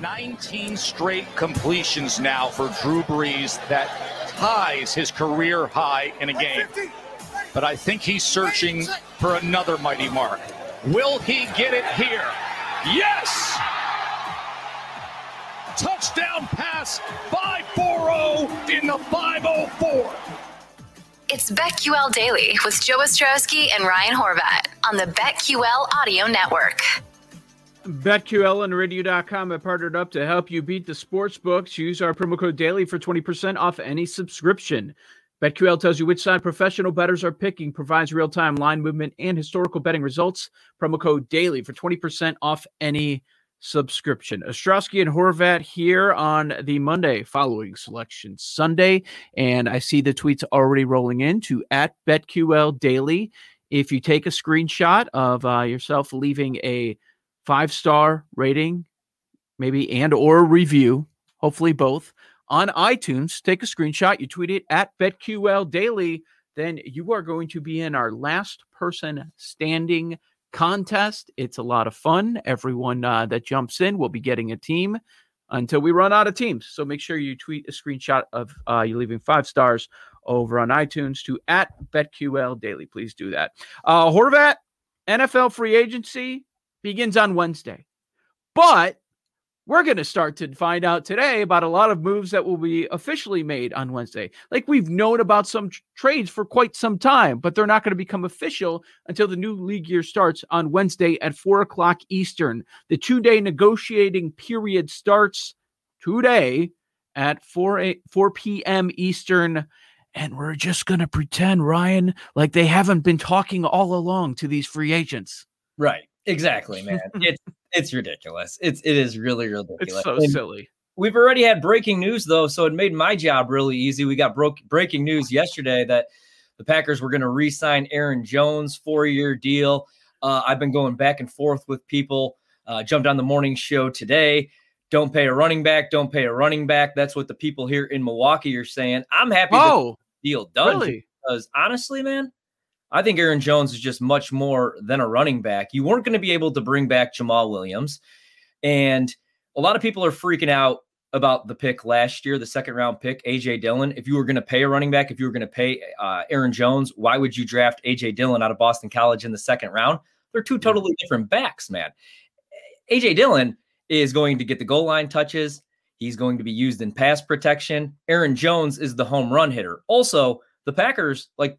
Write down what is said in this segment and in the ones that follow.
19 straight completions now for Drew Brees that ties his career high in a game. But I think he's searching for another mighty mark. Will he get it here? Yes! Touchdown pass 540 in the 504. It's BetQL Daily with Joe Ostrowski and Ryan Horvat on the BetQL Audio Network. BetQL and radio.com have partnered up to help you beat the sports books. Use our promo code daily for 20% off any subscription. BetQL tells you which side professional bettors are picking, provides real time line movement and historical betting results. Promo code daily for 20% off any subscription. Ostrowski and Horvat here on the Monday following Selection Sunday. And I see the tweets already rolling in to at BetQL Daily. If you take a screenshot of uh, yourself leaving a five star rating, maybe and or review, hopefully both on iTunes. Take a screenshot, you tweet it at BetQL Daily, then you are going to be in our last person standing contest. It's a lot of fun. Everyone uh, that jumps in will be getting a team until we run out of teams. So make sure you tweet a screenshot of uh, you leaving five stars over on iTunes to at BetQL Daily. Please do that. Uh, Horvat, NFL free agency begins on Wednesday. But we're going to start to find out today about a lot of moves that will be officially made on Wednesday. Like we've known about some tr- trades for quite some time, but they're not going to become official until the new league year starts on Wednesday at four o'clock Eastern. The two day negotiating period starts today at 4, 8, 4 p.m. Eastern. And we're just going to pretend, Ryan, like they haven't been talking all along to these free agents. Right. Exactly, man. it's it's ridiculous. It's it is really ridiculous. It's so And silly. We've already had breaking news though, so it made my job really easy. We got broke breaking news yesterday that the Packers were going to re-sign Aaron Jones, four-year deal. Uh, I've been going back and forth with people. Uh, jumped on the morning show today. Don't pay a running back. Don't pay a running back. That's what the people here in Milwaukee are saying. I'm happy Oh, deal done really? because honestly, man, I think Aaron Jones is just much more than a running back. You weren't going to be able to bring back Jamaal Williams. And a lot of people are freaking out about the pick last year, the second round pick, AJ Dillon. If you were going to pay a running back, if you were going to pay uh, Aaron Jones, why would you draft AJ Dillon out of Boston College in the second round? They're two totally different backs, man. AJ Dillon is going to get the goal line touches. He's going to be used in pass protection. Aaron Jones is the home run hitter. Also, the Packers, like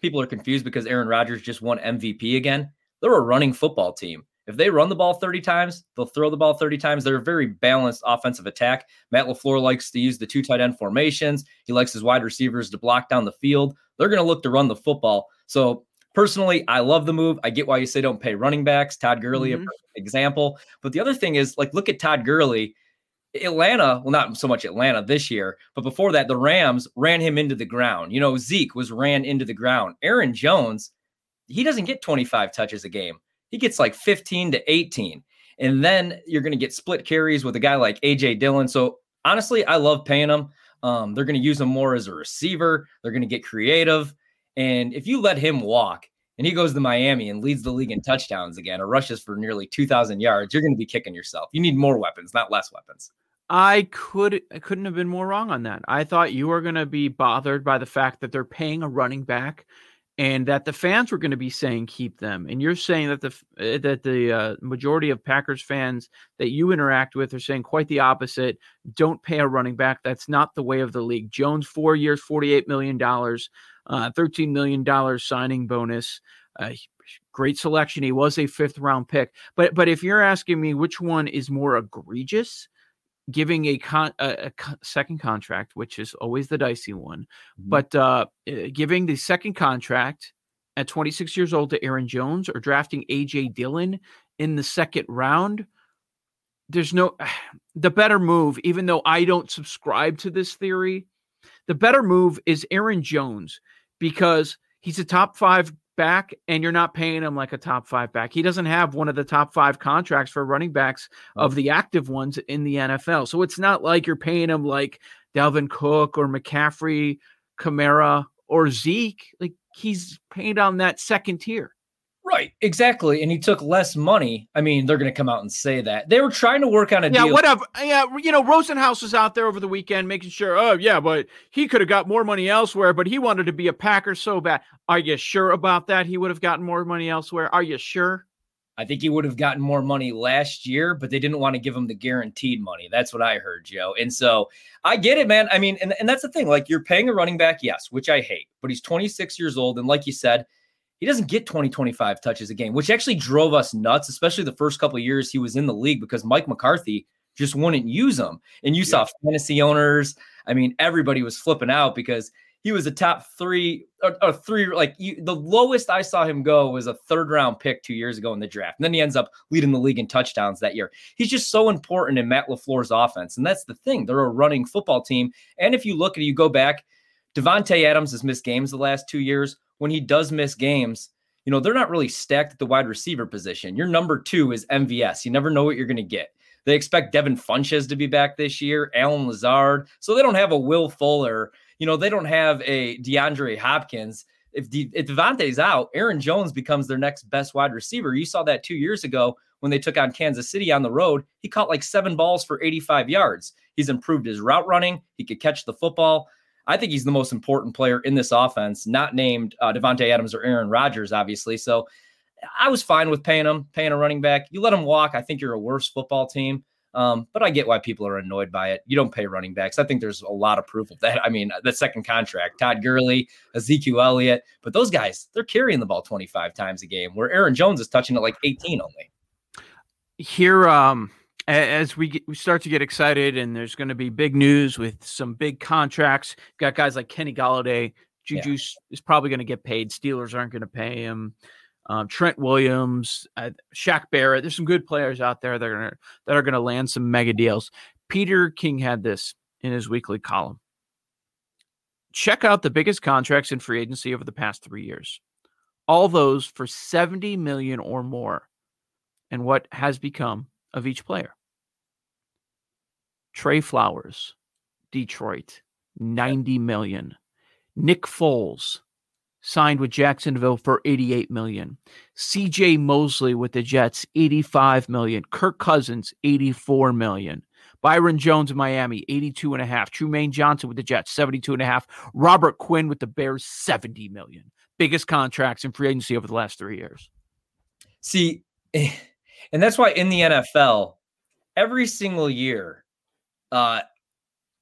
people are confused because Aaron Rodgers just won MVP again. They're a running football team. If they run the ball 30 times, they'll throw the ball 30 times. They're a very balanced offensive attack. Matt LaFleur likes to use the two tight end formations. He likes his wide receivers to block down the field. They're going to look to run the football. So, personally, I love the move. I get why you say don't pay running backs. Todd Gurley, a Mhm. perfect example. But the other thing is, like, look at Todd Gurley. Atlanta, well, not so much Atlanta this year, but before that, the Rams ran him into the ground. You know, Zeke was ran into the ground. Aaron Jones, he doesn't get 25 touches a game. He gets like 15 to 18. And then you're going to get split carries with a guy like AJ Dillon. So honestly, I love paying him. Um, they're going to use him more as a receiver. They're going to get creative. And if you let him walk and he goes to Miami and leads the league in touchdowns again or rushes for nearly 2,000 yards, you're going to be kicking yourself. You need more weapons, not less weapons. I could I couldn't have been more wrong on that. I thought you were going to be bothered by the fact that they're paying a running back and that the fans were going to be saying keep them. And you're saying that the uh, that the uh, majority of Packers fans that you interact with are saying quite the opposite. Don't pay a running back. That's not the way of the league. Jones, four years, forty-eight million dollars, uh, thirteen million dollars signing bonus. Uh, great selection. He was a fifth round pick. But but if you're asking me which one is more egregious, giving a, con- a, a second contract, which is always the dicey one, mm-hmm. but uh, eh, giving the second contract at 26 years old to Aaron Jones or drafting AJ Dillon in the second round, there's no the better move. Even though I don't subscribe to this theory, the better move is Aaron Jones because he's a top five back and you're not paying him like a top five back. He doesn't have one of the top five contracts for running backs of the active ones in the NFL. So it's not like you're paying him like Dalvin Cook or McCaffrey, Kamara, or Zeke. Like he's paying on that second tier. Right, exactly. And he took less money. I mean, they're going to come out and say that. They were trying to work on a yeah, deal. whatever. Yeah, you know, Rosenhaus was out there over the weekend making sure, oh, yeah, but he could have got more money elsewhere, but he wanted to be a Packer so bad. Are you sure about that? He would have gotten more money elsewhere. Are you sure? I think he would have gotten more money last year, but they didn't want to give him the guaranteed money. That's what I heard, Joe. And so I get it, man. I mean, and, and that's the thing. Like, you're paying a running back, yes, which I hate, but he's 26 years old. And like you said, he doesn't get 20, 25 touches a game, which actually drove us nuts, especially the first couple years he was in the league because Mike McCarthy just wouldn't use him. And you yeah. saw fantasy owners. I mean, everybody was flipping out because he was a top three or, or three. Like you, the lowest I saw him go was a third round pick two years ago in the draft. And then he ends up leading the league in touchdowns that year. He's just so important in Matt LaFleur's offense. And that's the thing. They're a running football team. And if you look at it, you go back, Davante Adams has missed games the last two years when he does miss games, you know, they're not really stacked at the wide receiver position. Your number two is MVS. You never know what you're going to get. They expect Devin Funchess to be back this year, Allen Lazard. So they don't have a Will Fuller. You know, they don't have a DeAndre Hopkins. If, De- if Davante's out, Aaron Jones becomes their next best wide receiver. You saw that two years ago when they took on Kansas City on the road. He caught like seven balls for 85 yards. He's improved his route running. He could catch the football. I think he's the most important player in this offense, not named uh, Davante Adams or Aaron Rodgers, obviously. So I was fine with paying him, paying a running back. You let him walk. I think you're a worse football team. Um, but I get why people are annoyed by it. You don't pay running backs. I think there's a lot of proof of that. I mean, the second contract, Todd Gurley, Ezekiel Elliott, but those guys, they're carrying the ball 25 times a game, where Aaron Jones is touching it like 18 only. Here, um, as we, get, we start to get excited, and there's going to be big news with some big contracts. got guys like Kenny Golladay. Juju yeah. is probably going to get paid. Steelers aren't going to pay him. Um, Trent Williams, uh, Shaq Barrett. There's some good players out there that are gonna, that are going to land some mega deals. Peter King had this in his weekly column. Check out the biggest contracts in free agency over the past three years. All those for 70 million or more, and what has become of each player. Trey Flowers, Detroit, 90 million. Nick Foles signed with Jacksonville for 88 million. CJ Mosley with the Jets, 85 million. Kirk Cousins, 84 million. Byron Jones in Miami, 82 and a half. Trumaine Johnson with the Jets, 72 and a half. Robert Quinn with the Bears, 70 million. Biggest contracts in free agency over the last three years. See, eh, and that's why in the NFL, every single year, uh,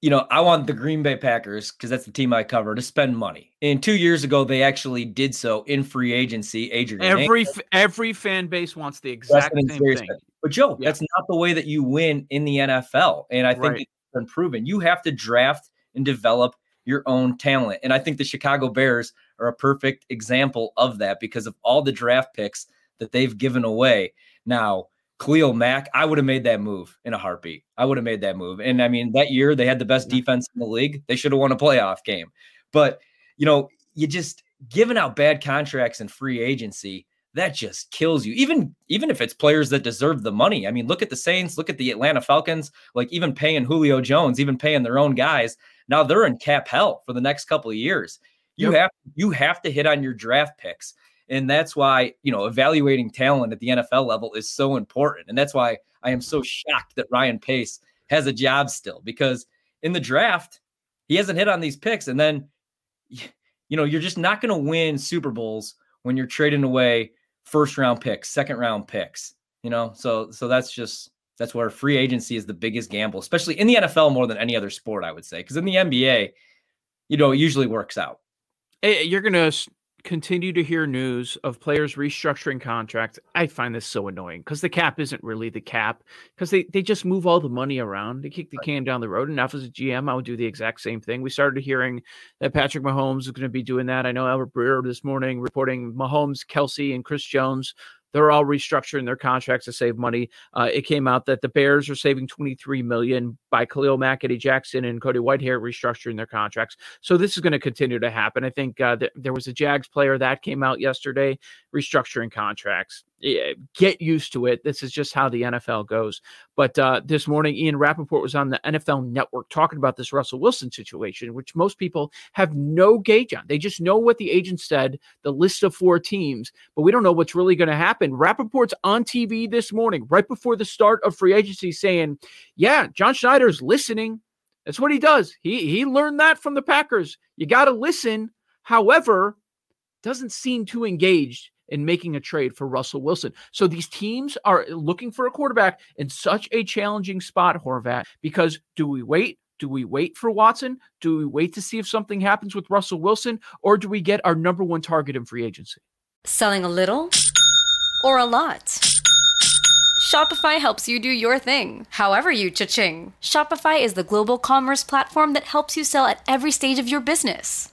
you know, I want the Green Bay Packers because that's the team I cover to spend money. And two years ago, they actually did so in free agency. Adrian, every every fan base wants the exact same thing. But Joe, yeah. that's not the way that you win in the NFL. And I think right. it's been proven. You have to draft and develop your own talent. And I think the Chicago Bears are a perfect example of that because of all the draft picks that they've given away. Now, Khalil Mack, I would have made that move in a heartbeat. I would have made that move. And I mean, that year they had the best defense in the league. They should have won a playoff game. But, you know, you just giving out bad contracts and free agency, that just kills you. Even even if it's players that deserve the money. I mean, look at the Saints, look at the Atlanta Falcons, like even paying Julio Jones, even paying their own guys. Now they're in cap hell for the next couple of years. You yep. have you have to hit on your draft picks. And that's why, you know, evaluating talent at the NFL level is so important. And that's why I am so shocked that Ryan Pace has a job still because in the draft, he hasn't hit on these picks. And then You know, you're just not going to win Super Bowls when you're trading away first round picks, second round picks. You know, so so that's just that's where free agency is the biggest gamble, especially in the NFL more than any other sport, I would say. Because in the NBA, you know, it usually works out. You're going to continue to hear news of players restructuring contracts. I find this so annoying because the cap isn't really the cap because they, they just move all the money around. They kick the can down the road. And now, as a GM, I would do the exact same thing. We started hearing that Patrick Mahomes is going to be doing that. I know Albert Breer this morning reporting Mahomes, Kelce, and Chris Jones they're all restructuring their contracts to save money. Uh, it came out that the Bears are saving 23 million by Khalil Mack, Eddie Jackson, and Cody Whitehair restructuring their contracts. So this is going to continue to happen. I think uh, th- there was a Jags player that came out yesterday restructuring contracts get used to it. This is just how the NFL goes. But uh, this morning, Ian Rapoport was on the NFL Network talking about this Russell Wilson situation, which most people have no gauge on. They just know what the agent said, the list of four teams, but we don't know what's really going to happen. Rapoport's on TV this morning, right before the start of free agency, saying, Yeah, John Schneider's listening. That's what he does. He he learned that from the Packers. You got to listen. However, doesn't seem too engaged in making a trade for Russell Wilson. So these teams are looking for a quarterback in such a challenging spot, Horvat, because do we wait? Do we wait for Watson? Do we wait to see if something happens with Russell Wilson? Or do we get our number one target in free agency? Selling a little or a lot? Shopify helps you do your thing, however you cha-ching. Shopify is the global commerce platform that helps you sell at every stage of your business.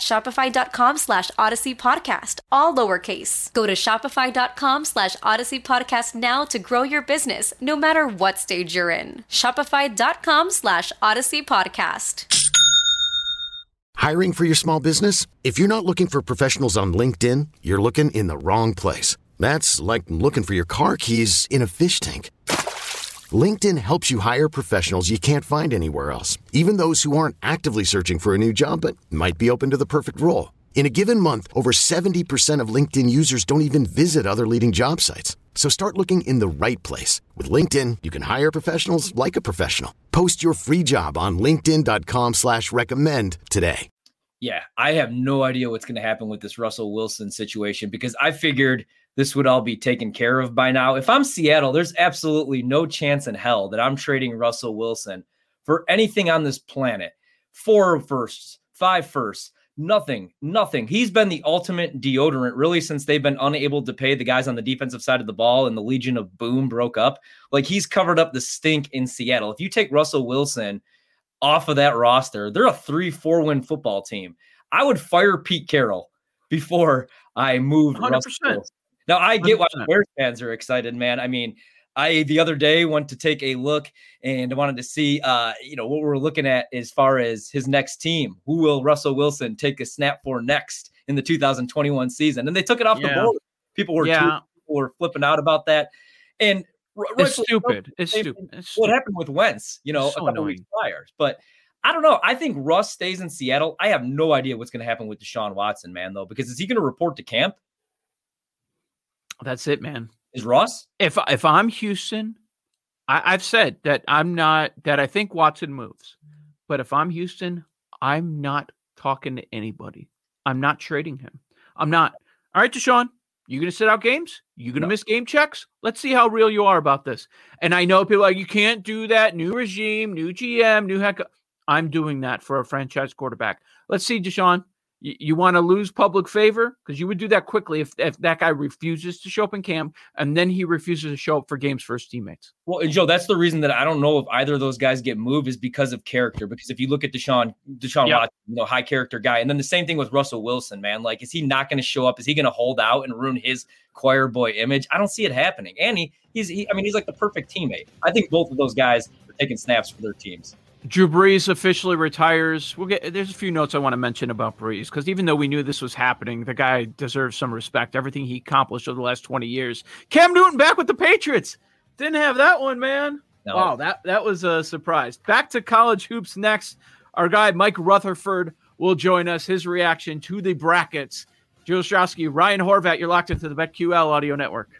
shopify.com slash odyssey podcast, all lowercase. Go to shopify.com slash odyssey podcast now to grow your business, no matter what stage you're in. Shopify.com slash odyssey podcast. Hiring for your small business? If you're not looking for professionals on LinkedIn, you're looking in the wrong place. That's like looking for your car keys in a fish tank. LinkedIn helps you hire professionals you can't find anywhere else, even those who aren't actively searching for a new job but might be open to the perfect role. In a given month, over 70% of LinkedIn users don't even visit other leading job sites. So start looking in the right place. With LinkedIn, you can hire professionals like a professional. Post your free job on linkedin.com slash recommend today. Yeah, I have no idea what's going to happen with this Russell Wilson situation because I figured this would all be taken care of by now. If I'm Seattle, there's absolutely no chance in hell that I'm trading Russell Wilson for anything on this planet. Four firsts, five firsts, Nothing, nothing. He's been the ultimate deodorant really since they've been unable to pay the guys on the defensive side of the ball and the Legion of Boom broke up. Like he's covered up the stink in Seattle. If you take Russell Wilson off of that roster, they're a three, four win football team. I would fire Pete Carroll before I moved 100%. Russell Wilson. Now I get 100%. why Bears fans are excited, man. I mean, I the other day went to take a look and I wanted to see uh, you know, what we're looking at as far as his next team. Who will Russell Wilson take a snap for next in the 2021 season? And they took it off yeah. the board. People were yeah. people were flipping out about that. And it's stupid. It's stupid. It's what happened with Wentz, you know, so a couple weeks prior. But I don't know. I think Russ stays in Seattle. I have no idea what's going to happen with Deshaun Watson, man, though, because is he going to report to camp? That's it, man. Is Ross? If if I'm Houston, I, I've said that I'm not that I think Watson moves, but if I'm Houston, I'm not talking to anybody. I'm not trading him. I'm not. All right, Deshaun, you gonna sit out games? You gonna no. miss game checks? Let's see how real you are about this. And I know people like you can't do that. New regime, new GM, new heck. I'm doing that for a franchise quarterback. Let's see, Deshaun. You, you want to lose public favor because you would do that quickly if, if that guy refuses to show up in camp and then he refuses to show up for games for his teammates. Well, and Joe, that's the reason that I don't know if either of those guys get moved is because of character. Because if you look at Deshaun, Deshaun Yep. Watson, you know, high character guy, and then the same thing with Russell Wilson, man. Like, is he not going to show up? Is he going to hold out and ruin his choir boy image? I don't see it happening. And he, he's, he, I mean, he's like the perfect teammate. I think both of those guys are taking snaps for their teams. Drew Brees officially retires. We'll get there's a few notes I want to mention about Brees because even though we knew this was happening, the guy deserves some respect. Everything he accomplished over the last 20 years. Cam Newton back with the Patriots. Didn't have that one, man. No. Wow, that that was a surprise. Back to college hoops next. Our guy Mike Rutherford will join us. His reaction to the brackets. Joe Ostrowski, Ryan Horvat, you're locked into the BetQL Audio Network.